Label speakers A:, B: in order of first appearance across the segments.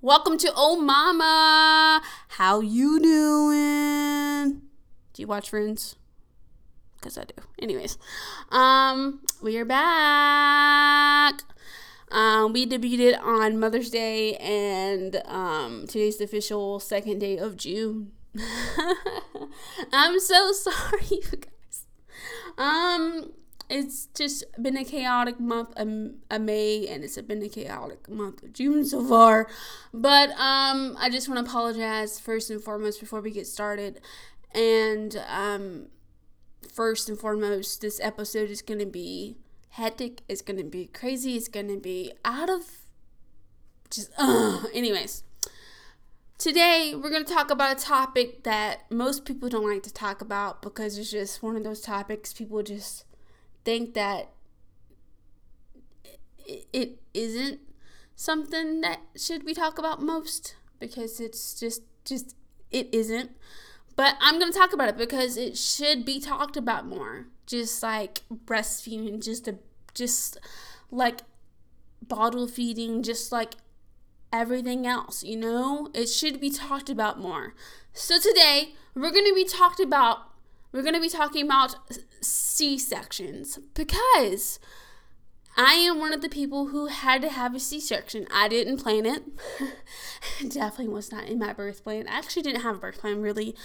A: Welcome to Oh Mama. How you doing? Do you watch Friends? Cause I do. Anyways, um, we are back. Um, we debuted on Mother's Day, and um, today's the official second day of June. I'm so sorry, you guys. Um, it's just been a chaotic month of, May and it's been a chaotic month of June so far. But um, I just want to apologize first and foremost before we get started. And um, first and foremost, this episode is going to be hectic. It's going to be crazy. It's going to be out of just, uh, anyways. Today, we're going to talk about a topic that most people don't like to talk about because it's just one of those topics people just think that it isn't something that should we talk about most because it's just just it isn't. But i'm going to talk about it because it should be talked about more. Just like breastfeeding just a just like bottle feeding just like everything else you know? It should be talked about more. So today we're going to be talked about we're going to be talking about C sections because I am one of the people who had to have a C section. I didn't plan it. Definitely was not in my birth plan. I actually didn't have a birth plan really.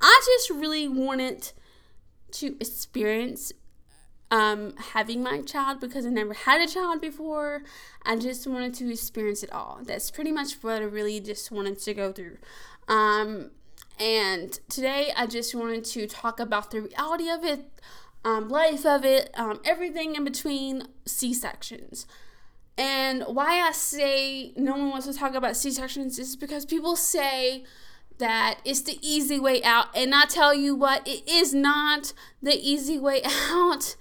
A: I just really wanted to experience um, having my child because I never had a child before. I just wanted to experience it all. That's pretty much what I really just wanted to go through. Um, and today I just wanted to talk about the reality of it, um, life of it, um, everything in between C sections. And why I say no one wants to talk about C sections is because people say that it's the easy way out. And I tell you what, it is not the easy way out.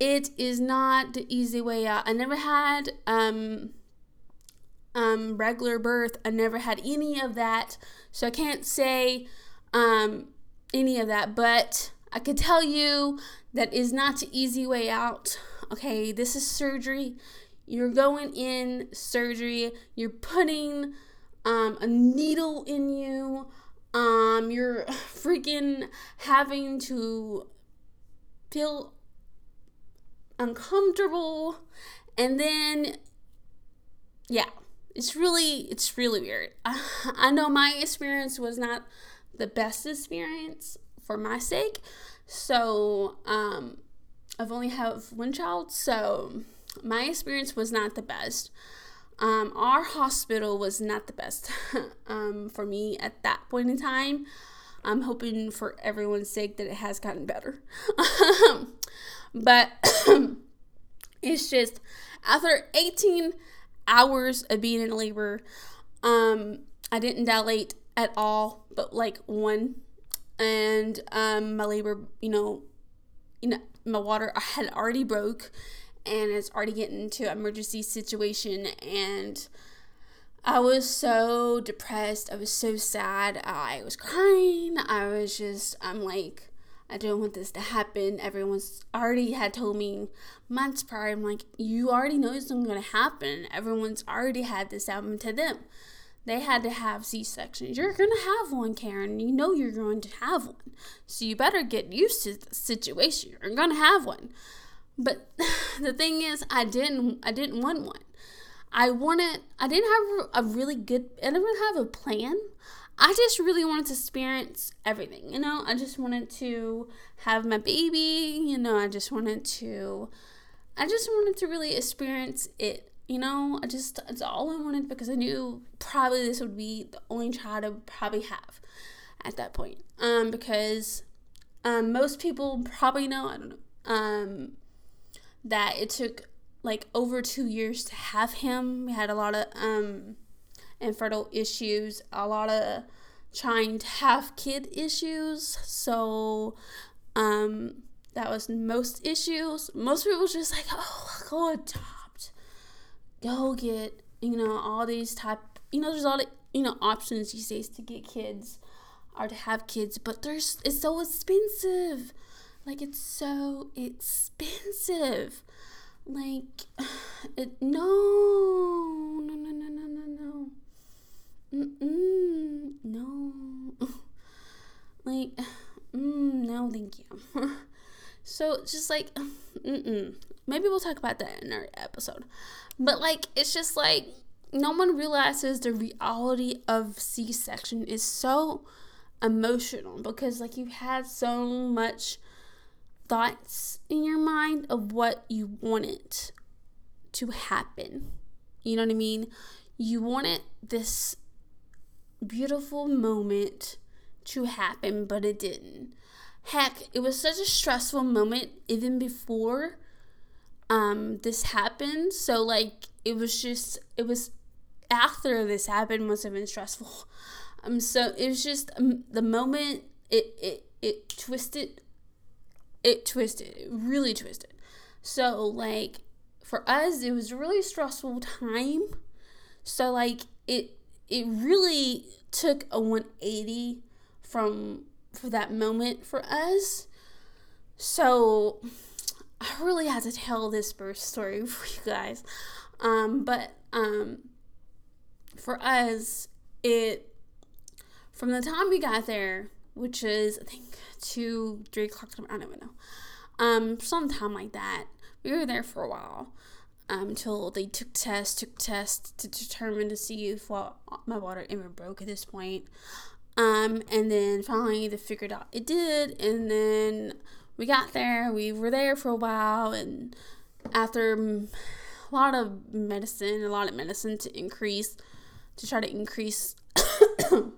A: It is not the easy way out. I never had um, um, regular birth. I never had any of that. So I can't say um, any of that. But I could tell you that is not the easy way out. Okay, this is surgery. You're going in surgery. You're putting um, a needle in you. Um, you're freaking having to feel uncomfortable, and then yeah, it's really it's really weird. I, know my experience was not the best experience for my sake. So, um, I've only have one child, so my experience was not the best. Um, our hospital was not the best um, for me at that point in time. I'm hoping for everyone's sake that it has gotten better. but it's just after 18 hours of being in labor, um, I didn't dilate at all, but like one. And um, my labor, you know, you know, my water had already broke, and it's already getting to emergency situation, and I was so depressed. I was so sad. I was crying. I was just, I'm like, I don't want this to happen. Everyone's already had told me months prior. I'm like, you already know it's not going to happen. Everyone's already had this happen to them they had to have C sections. You're going to have one, Karen. You know you're going to have one. So you better get used to the situation. You're going to have one. But the thing is, I didn't. I didn't want one. I wanted. I didn't have a really good. I didn't have a plan. I just really wanted to experience everything. You know, I just wanted to have my baby. You know, I just wanted to. I just wanted to really experience it you know, I just, it's all I wanted because I knew probably this would be the only child I would probably have at that point. Um, because um, most people probably know, I don't know, um, that it took like over two years to have him. We had a lot of um, infertile issues, a lot of trying to have kid issues. So, um, that was most issues. Most people just like, oh, go adopt, go get you know all these type you know there's all the you know options these days to get kids or to have kids but there's it's so expensive like it's so expensive like it no no no no no no. like, mm, no, thank you. so just like, mm-mm. Maybe we'll talk about that in our episode. But like, it's just like, no one realizes the reality of C section is so emotional because, like, you've had so much thoughts in your mind of what you want it to happen. You know what I mean? You want it this beautiful moment to happen, but it didn't. Heck, it was such a stressful moment even before um this happened. So like it was just it was after this happened must have been stressful. Um so it was just um, the moment it it it twisted it twisted, it really twisted. So like for us it was a really stressful time. So like it it really took a 180 from for that moment for us. So I really had to tell this birth story for you guys. Um, but um, for us, it from the time we got there, which is I think two, three o'clock. I don't even know. Um, sometime like that. We were there for a while um, until they took tests, took tests to determine to see if well, my water ever broke at this point. Um, and then finally they figured out it did, and then we got there. We were there for a while, and after a lot of medicine, a lot of medicine to increase, to try to increase, you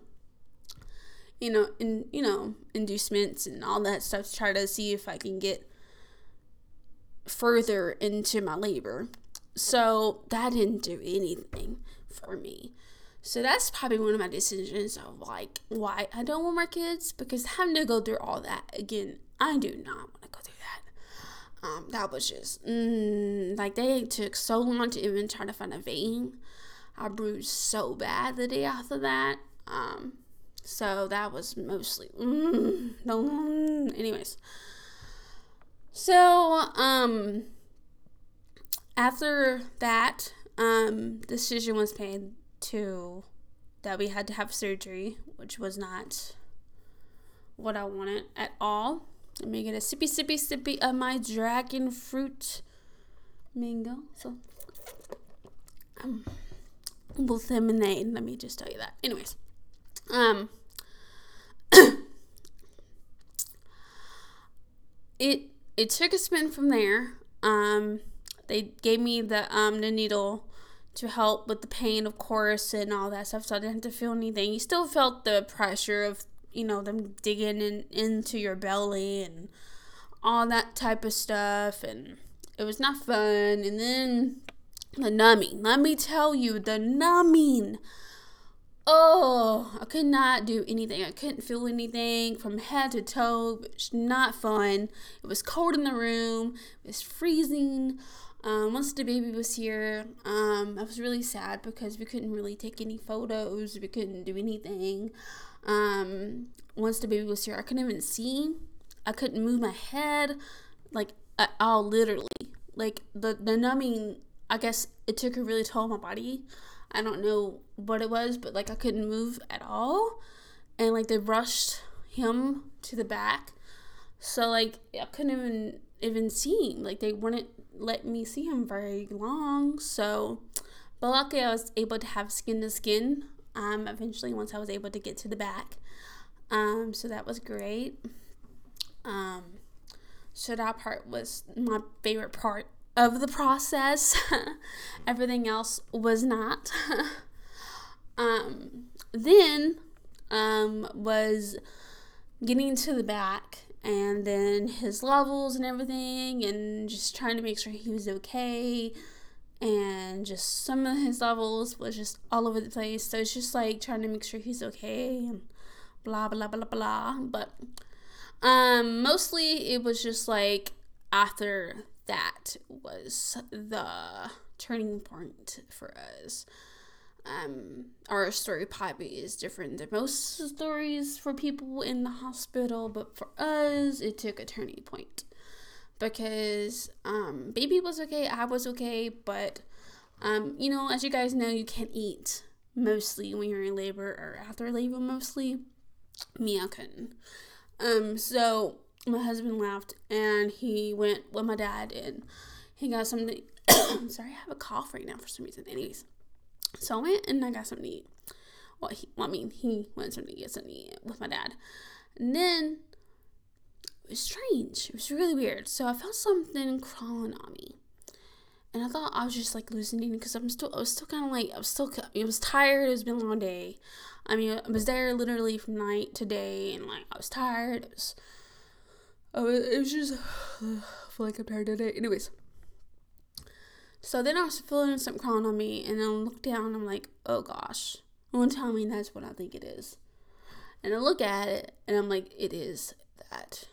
A: know, in you know, inducements and all that stuff to try to see if I can get further into my labor. So that didn't do anything for me. So that's probably one of my decisions of like why I don't want more kids because having to go through all that again, I do not want to go through that. Um, that was just mm, like they took so long to even try to find a vein. I bruised so bad the day after that. Um, so that was mostly mm, no. Anyways, so, um, after that, um, decision was made to that we had to have surgery, which was not what I wanted at all. Let me get a sippy, sippy, sippy of my dragon fruit mango. So, um, with lemonade. Let me just tell you that. Anyways, um, it it took a spin from there. Um, they gave me the um the needle to help with the pain, of course, and all that stuff. So I didn't have to feel anything. You still felt the pressure of you know them digging in, into your belly and all that type of stuff, and it was not fun. And then the numbing. Let me tell you, the numbing oh, I could not do anything. I couldn't feel anything from head to toe. It's not fun. It was cold in the room. It was freezing. Um, once the baby was here, um, I was really sad because we couldn't really take any photos. We couldn't do anything. Um, once the baby was here, I couldn't even see. I couldn't move my head, like at all, literally. Like the the numbing, I guess it took a really toll on my body. I don't know what it was, but like I couldn't move at all. And like they rushed him to the back. So like I couldn't even even see him. Like they wouldn't let me see him very long. So but luckily I was able to have skin to skin. Um eventually once I was able to get to the back. Um so that was great. Um so that part was my favorite part of the process. Everything else was not. um, then um, was getting to the back and then his levels and everything and just trying to make sure he was okay. And just some of his levels was just all over the place. So it's just like trying to make sure he's okay and blah blah blah blah but um mostly it was just like after that was the turning point for us. Um, our story probably is different than most stories for people in the hospital, but for us, it took a turning point because um, baby was okay, I was okay, but um, you know, as you guys know, you can't eat mostly when you're in labor or after labor mostly. Me, I couldn't. Um, so my husband left and he went with my dad and he got something. Sorry, I have a cough right now for some reason. Anyways, so I went and I got something to eat. Well, he, well I mean, he went something to get something to eat with my dad. And then it was strange. It was really weird. So I felt something crawling on me. And I thought I was just like hallucinating because I'm still, I was still kind of like, I was still, it was tired. It was been a long day. I mean, I was there literally from night to day and like I was tired. It was, I was, it was just, I feel like I'm tired today. Anyways. So then I was feeling something crawling on me and I look down and I'm like, oh gosh. Don't tell me that's what I think it is. And I look at it and I'm like, it is that.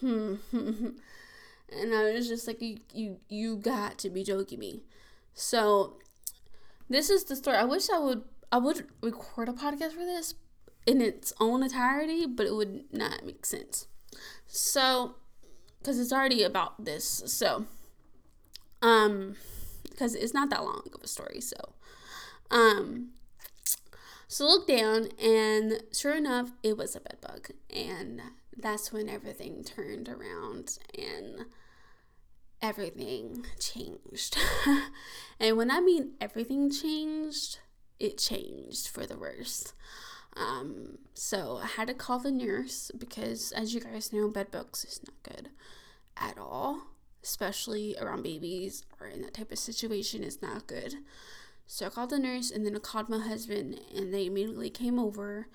A: Hmm. and I was just like, you, you, you got to be joking me. So this is the story. I wish I would, I would record a podcast for this in its own entirety, but it would not make sense. So, because it's already about this. So, um, because it's not that long of a story. So, um, so look down, and sure enough, it was a bed bug, and that's when everything turned around and everything changed. and when I mean everything changed, it changed for the worst. Um, so I had to call the nurse because, as you guys know, bed bugs is not good at all, especially around babies or in that type of situation is not good. So I called the nurse and then I called my husband and they immediately came over.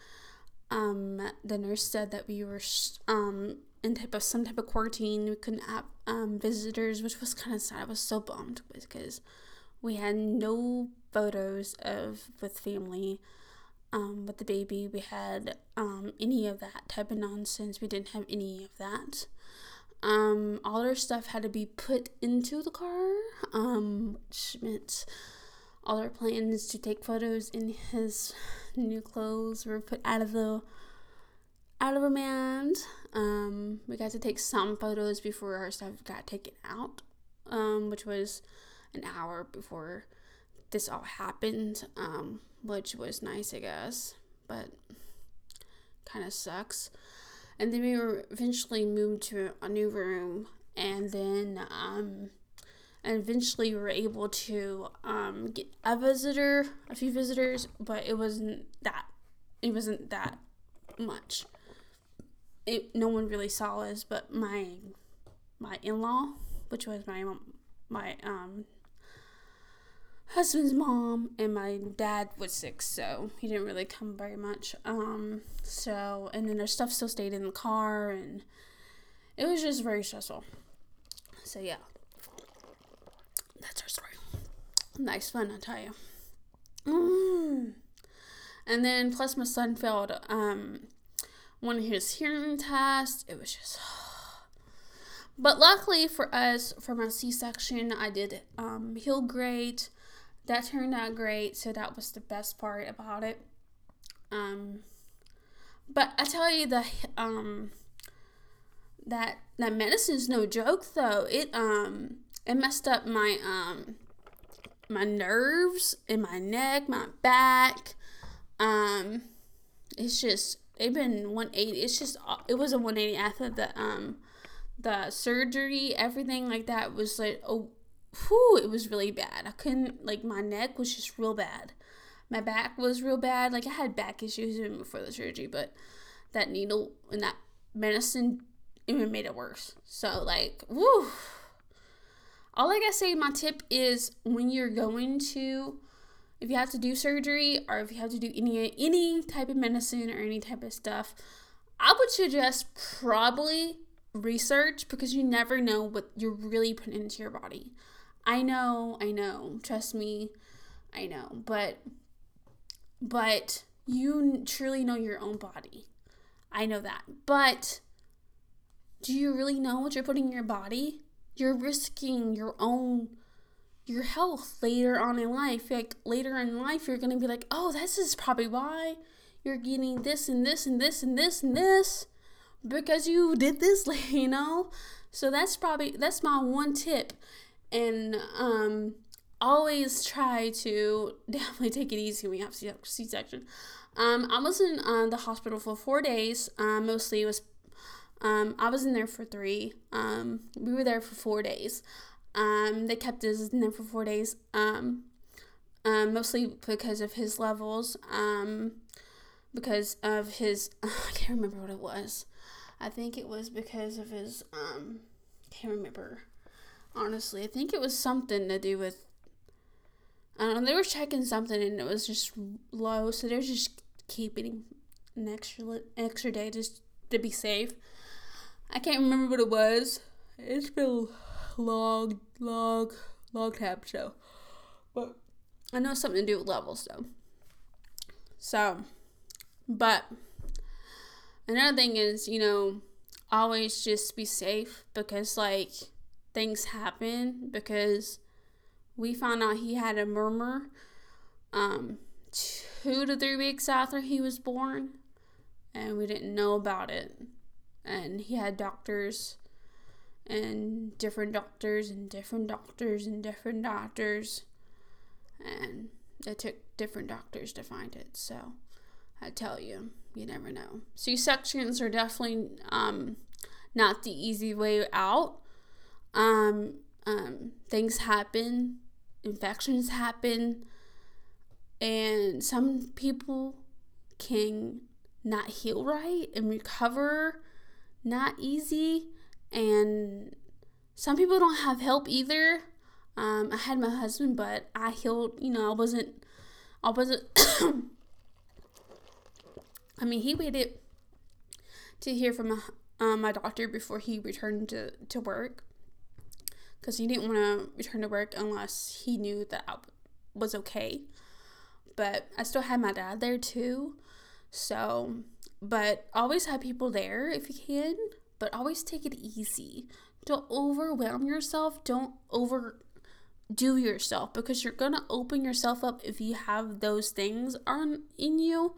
A: Um, the nurse said that we were um, in type of some type of quarantine. We couldn't have um, visitors, which was kind of sad. I was so bummed because we had no photos of with family um, with the baby. We had um, any of that type of nonsense. We didn't have any of that. Um, all our stuff had to be put into the car, um, which meant all our plans to take photos in his new clothes were put out of the out of remand. Um, we got to take some photos before our stuff got taken out, um, which was an hour before this all happened, um, which was nice, I guess, but kind of sucks. And then we were eventually moved to a new room, and then um, and eventually we were able to um, get a visitor, a few visitors, but it wasn't that it wasn't that much. It no one really saw us, but my my in law, which was my my um husband's mom and my dad was sick, so he didn't really come very much. Um, so and then their stuff still stayed in the car, and it was just very stressful. So yeah, that's our story. Nice fun, I tell you. Mm. And then plus my son failed um one of his hearing tests. It was just but luckily for us, for my C section, I did um, heal great. That turned out great, so that was the best part about it. Um, but I tell you the um that that medicine's no joke though. It um it messed up my um my nerves in my neck, my back. Um, it's just it been 180. It's just it was a 180 after the um the surgery, everything like that was like oh, whew, it was really bad. I couldn't like my neck was just real bad. My back was real bad. Like I had back issues even before the surgery, but that needle and that medicine even made it worse. So like, woo all I gotta say, my tip is when you're going to, if you have to do surgery or if you have to do any any type of medicine or any type of stuff, I would suggest probably research because you never know what you're really putting into your body. I know, I know, trust me, I know, but but you truly know your own body. I know that. But do you really know what you're putting in your body? you're risking your own your health later on in life. Like later in life, you're gonna be like, oh, this is probably why you're getting this and this and this and this and this because you did this, you know. So that's probably that's my one tip, and um, always try to definitely take it easy when you have C-section. Um, I was in uh, the hospital for four days. Uh, mostly was Um, I was in there for three. Um, we were there for four days. Um, they kept us in there for four days. Um, um, mostly because of his levels. Um, because of his, uh, I can't remember what it was. I think it was because of his, um, can't remember. Honestly, I think it was something to do with. I don't know. They were checking something and it was just low, so they were just keeping an extra extra day just to be safe. I can't remember what it was. It's been long, long, long time show. But I know something to do with levels though. So, but another thing is, you know, always just be safe because like things happen because we found out he had a murmur um two to three weeks after he was born and we didn't know about it. And he had doctors and different doctors and different doctors and different doctors and it took different doctors to find it. So i tell you you never know. C-sections are definitely um, not the easy way out um, um, things happen infections happen and some people can not heal right and recover not easy and some people don't have help either. Um, i had my husband but i healed you know i wasn't i wasn't i mean he waited to hear from my, um, my doctor before he returned to, to work because he didn't want to return to work unless he knew that i was okay but i still had my dad there too so but always have people there if you can, but always take it easy. Don't overwhelm yourself. Don't overdo yourself because you're going to open yourself up if you have those things on in you.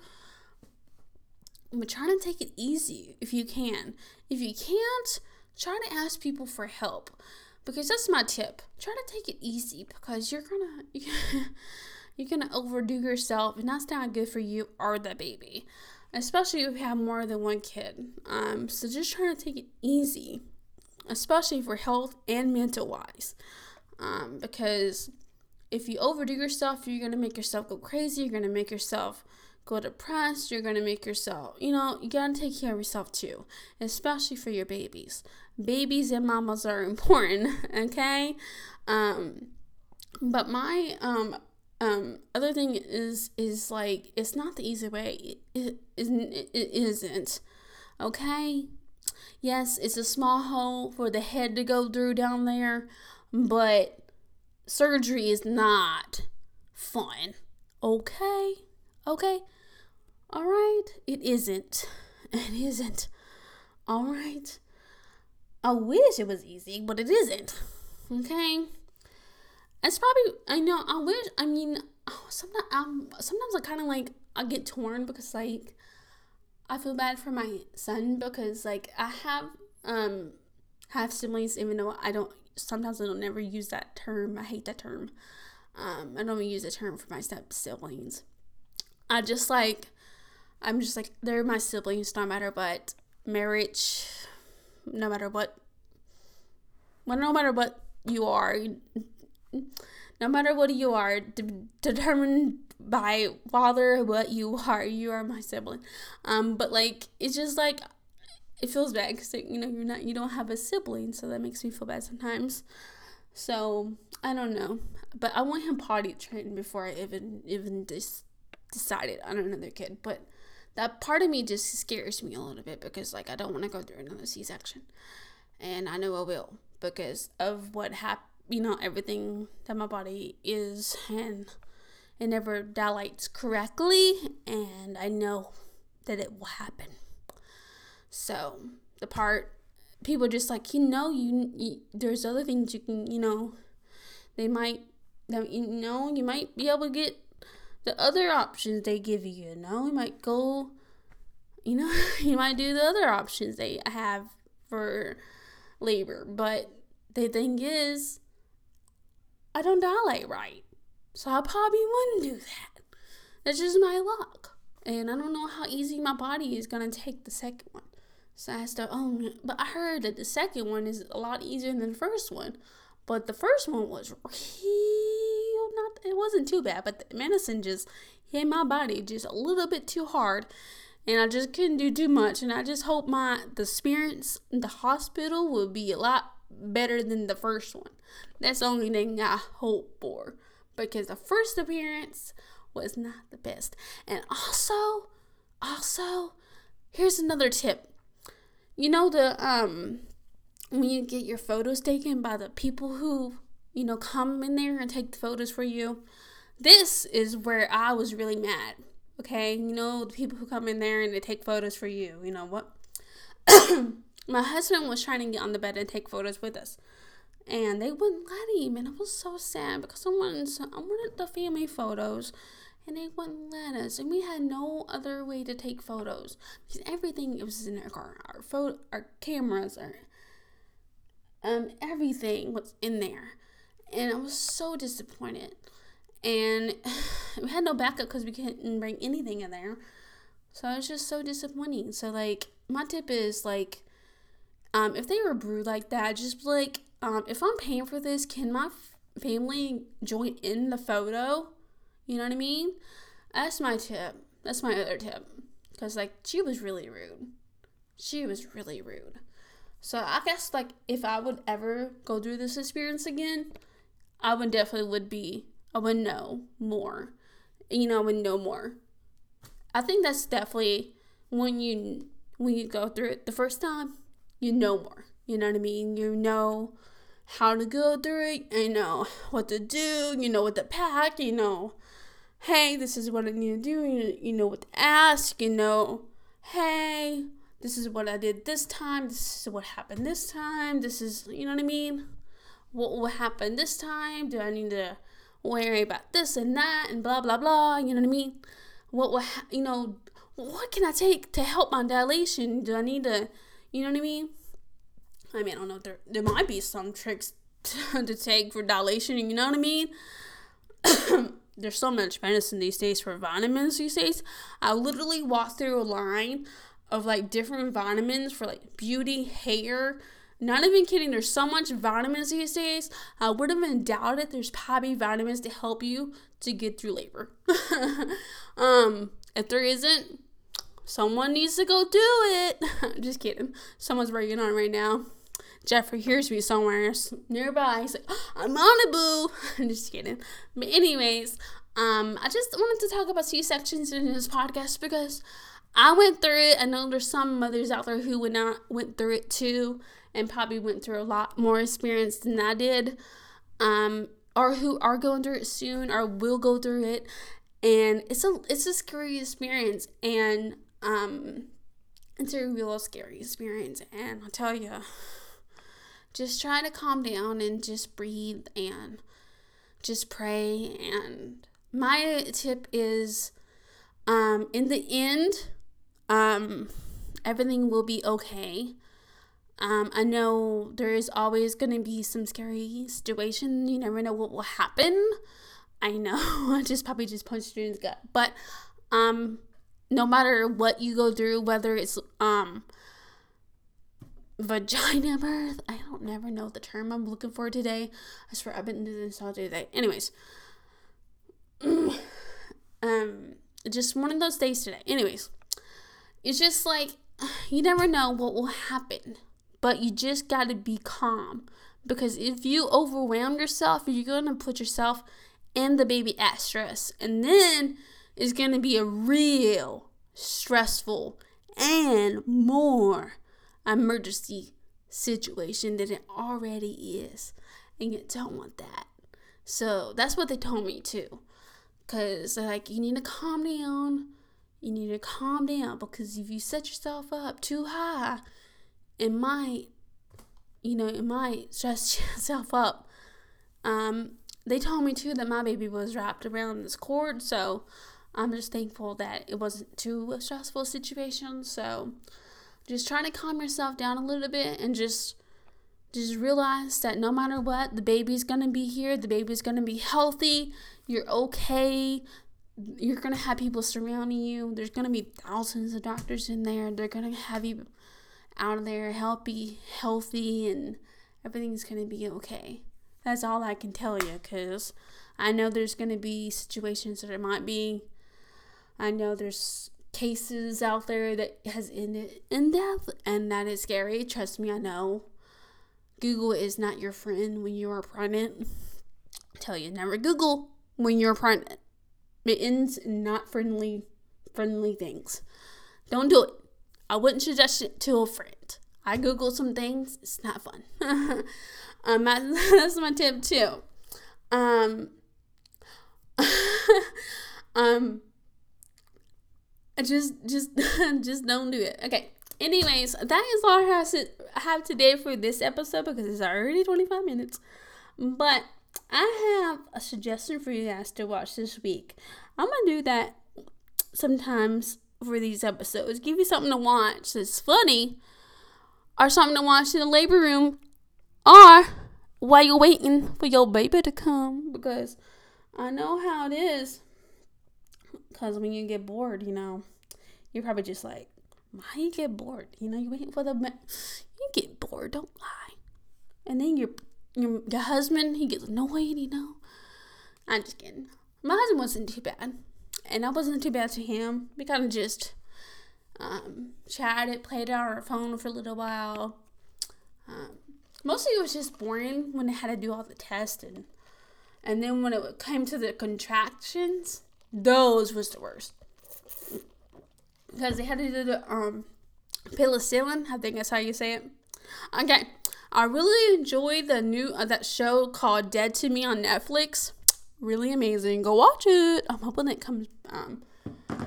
A: But try to take it easy if you can. If you can't, try to ask people for help because that's my tip. Try to take it easy because you're gonna you're gonna overdo yourself, and that's not good for you or the baby especially if you have more than one kid. Um, so just trying to take it easy, especially for health and mental wise, um, because if you overdo yourself, you're gonna make yourself go crazy. You're gonna make yourself go depressed. You're gonna make yourself, you know, you gotta take care of yourself too, especially for your babies. Babies and mamas are important, okay? Um, but my um um other thing is is like it's not the easy way it isn't it isn't okay yes it's a small hole for the head to go through down there but surgery is not fun okay okay all right. It isn't. It isn't. All right. I wish it was easy but it isn't. Okay? It's probably I know I wish I mean sometimes um sometimes I kind of like I get torn because like I feel bad for my son because like I have um have siblings even though I don't sometimes I don't never use that term. I hate that term. Um I don't even use the term for my step siblings I just like I'm just like they're my siblings no matter what marriage no matter what well no matter what you are no matter what you are, de- determined by father what you are, you are my sibling. Um, but like it's just like it feels bad because you know you're not you don't have a sibling, so that makes me feel bad sometimes. So I don't know, but I want him potty trained before I even even dis- decided on another kid. But that part of me just scares me a little bit because like I don't want to go through another C section, and I know I will because of what happened you know everything that my body is and it never dilates correctly and I know that it will happen. So the part people just like you know you, you there's other things you can you know they might you know you might be able to get the other options they give you you know you might go you know you might do the other options they have for labor but the thing is I don't dilate right. So I probably wouldn't do that. That's just my luck. And I don't know how easy my body is going to take the second one. So I started, oh, but I heard that the second one is a lot easier than the first one. But the first one was real not, it wasn't too bad, but the medicine just hit my body just a little bit too hard. And I just couldn't do too much. And I just hope my, the experience in the hospital will be a lot better than the first one. That's the only thing I hope for. Because the first appearance was not the best. And also, also, here's another tip. You know the um when you get your photos taken by the people who, you know, come in there and take the photos for you. This is where I was really mad. Okay? You know, the people who come in there and they take photos for you. You know what? My husband was trying to get on the bed and take photos with us and they wouldn't let him and I was so sad because I wanted I wanted the family photos and they wouldn't let us and we had no other way to take photos because everything was in our car our photo our cameras our um everything was in there and I was so disappointed and we had no backup because we couldn't bring anything in there so it was just so disappointing so like my tip is like um if they were brewed like that just like um if I'm paying for this can my f- family join in the photo you know what I mean? That's my tip. That's my other tip. Because, like, she was really rude. She was really rude. So, I guess, like, if I would ever go through this experience again, I would definitely would be, I would know more. You know, I would know more. I think that's definitely when you when you go through it the first time, you know more. You know what I mean? You know how to go through it. You know what to do. You know what to pack. You know hey, this is what I need to do. You, you know what to ask. You know, hey, this is what I did this time. This is what happened this time. This is, you know what I mean? What will happen this time? Do I need to worry about this and that and blah, blah, blah? You know what I mean? What will, ha- you know, what can I take to help my dilation? Do I need to, you know what I mean? I mean, I don't know. There, there might be some tricks to take for dilation. You know what I mean? there's so much medicine these days for vitamins these days. I literally walked through a line of like different vitamins for like beauty, hair. Not even kidding, there's so much vitamins these days. I would have been doubted there's probably vitamins to help you to get through labor. um, if there isn't, someone needs to go do it. Just kidding. Someone's working on right now. Jeffrey hears me somewhere nearby. He's like, I'm on a boo. I'm just kidding. But anyways, um, I just wanted to talk about C-sections in this podcast because I went through it. I know there's some mothers out there who went not went through it too and probably went through a lot more experience than I did. Um, or who are going through it soon or will go through it. And it's a it's a scary experience and um it's a real scary experience and I'll tell you just try to calm down and just breathe and just pray. And my tip is um, in the end, um, everything will be okay. Um, I know there is always going to be some scary situation. You never know what will happen. I know I just probably just punched you in the gut, but um, no matter what you go through, whether it's um vagina birth. I don't never know the term I'm looking for today. I swear I've been doing this all day today. Anyways, um, just one of those days today. Anyways, it's just like you never know what will happen, but you just got to be calm because if you overwhelm yourself, you're gonna put yourself and the baby at stress, and then it's gonna be a real stressful and more emergency situation than it already is. And you don't want that. So that's what they told me too. Cause like you need to calm down. You need to calm down because if you set yourself up too high, it might, you know, it might stress yourself up. Um, they told me too that my baby was wrapped around this cord, so I'm just thankful that it wasn't too stressful situation. So just trying to calm yourself down a little bit and just just realize that no matter what, the baby's gonna be here, the baby's gonna be healthy, you're okay, you're gonna have people surrounding you, there's gonna be thousands of doctors in there, they're gonna have you out of there, healthy, healthy, and everything's gonna be okay. That's all I can tell you, cause I know there's gonna be situations that it might be. I know there's cases out there that has ended in death, and that is scary. Trust me, I know. Google is not your friend when you are pregnant. I tell you, never Google when you're pregnant. It ends not friendly, friendly things. Don't do it. I wouldn't suggest it to a friend. I Google some things. It's not fun. um, that's my tip too. Um, um, just, just, just don't do it. Okay. Anyways, that is all I have today for this episode because it's already 25 minutes. But I have a suggestion for you guys to watch this week. I'm to do that sometimes for these episodes. Give you something to watch that's funny or something to watch in the labor room or while you're waiting for your baby to come because I know how it is. Because when you get bored, you know, you're probably just like, why you get bored? You know, you're waiting for the. You get bored, don't lie. And then your, your, your husband, he gets annoyed, you know. I'm just kidding. My husband wasn't too bad. And I wasn't too bad to him. We kind of just um, chatted, played on our phone for a little while. Um, mostly it was just boring when I had to do all the tests and and then when it came to the contractions, those was the worst because they had to do the um penicillin. I think that's how you say it. Okay, I really enjoyed the new uh, that show called Dead to Me on Netflix. Really amazing. Go watch it. I'm hoping it comes um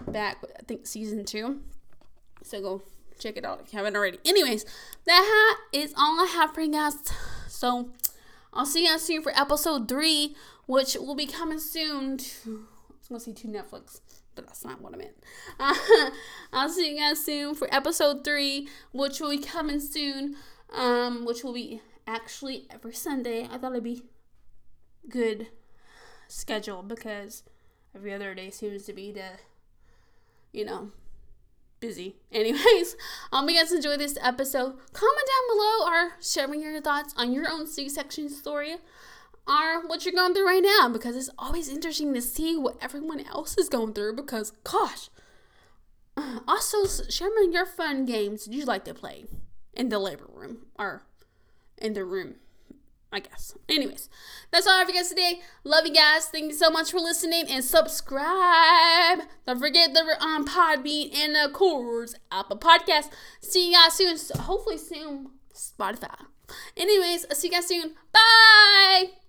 A: back. I think season two. So go check it out if you haven't already. Anyways, that is all I have for you guys. So I'll see you guys soon for episode three, which will be coming soon. To, I was gonna say to Netflix, but that's not what I meant. Uh, I'll see you guys soon for episode three, which will be coming soon. Um, which will be actually every Sunday. I thought it'd be good schedule because every other day seems to be the, you know, busy. Anyways, um, you guys enjoy this episode. Comment down below or share me your thoughts on your own C-section story or what you're going through right now because it's always interesting to see what everyone else is going through because gosh. Also, share me your fun games you like to play in the labor room or in the room I guess. Anyways, that's all I have for you guys today. Love you guys. Thank you so much for listening and subscribe. Don't forget the um, Podbean and of course Apple Podcast. See you guys soon. Hopefully soon Spotify. Anyways, I'll see you guys soon. Bye.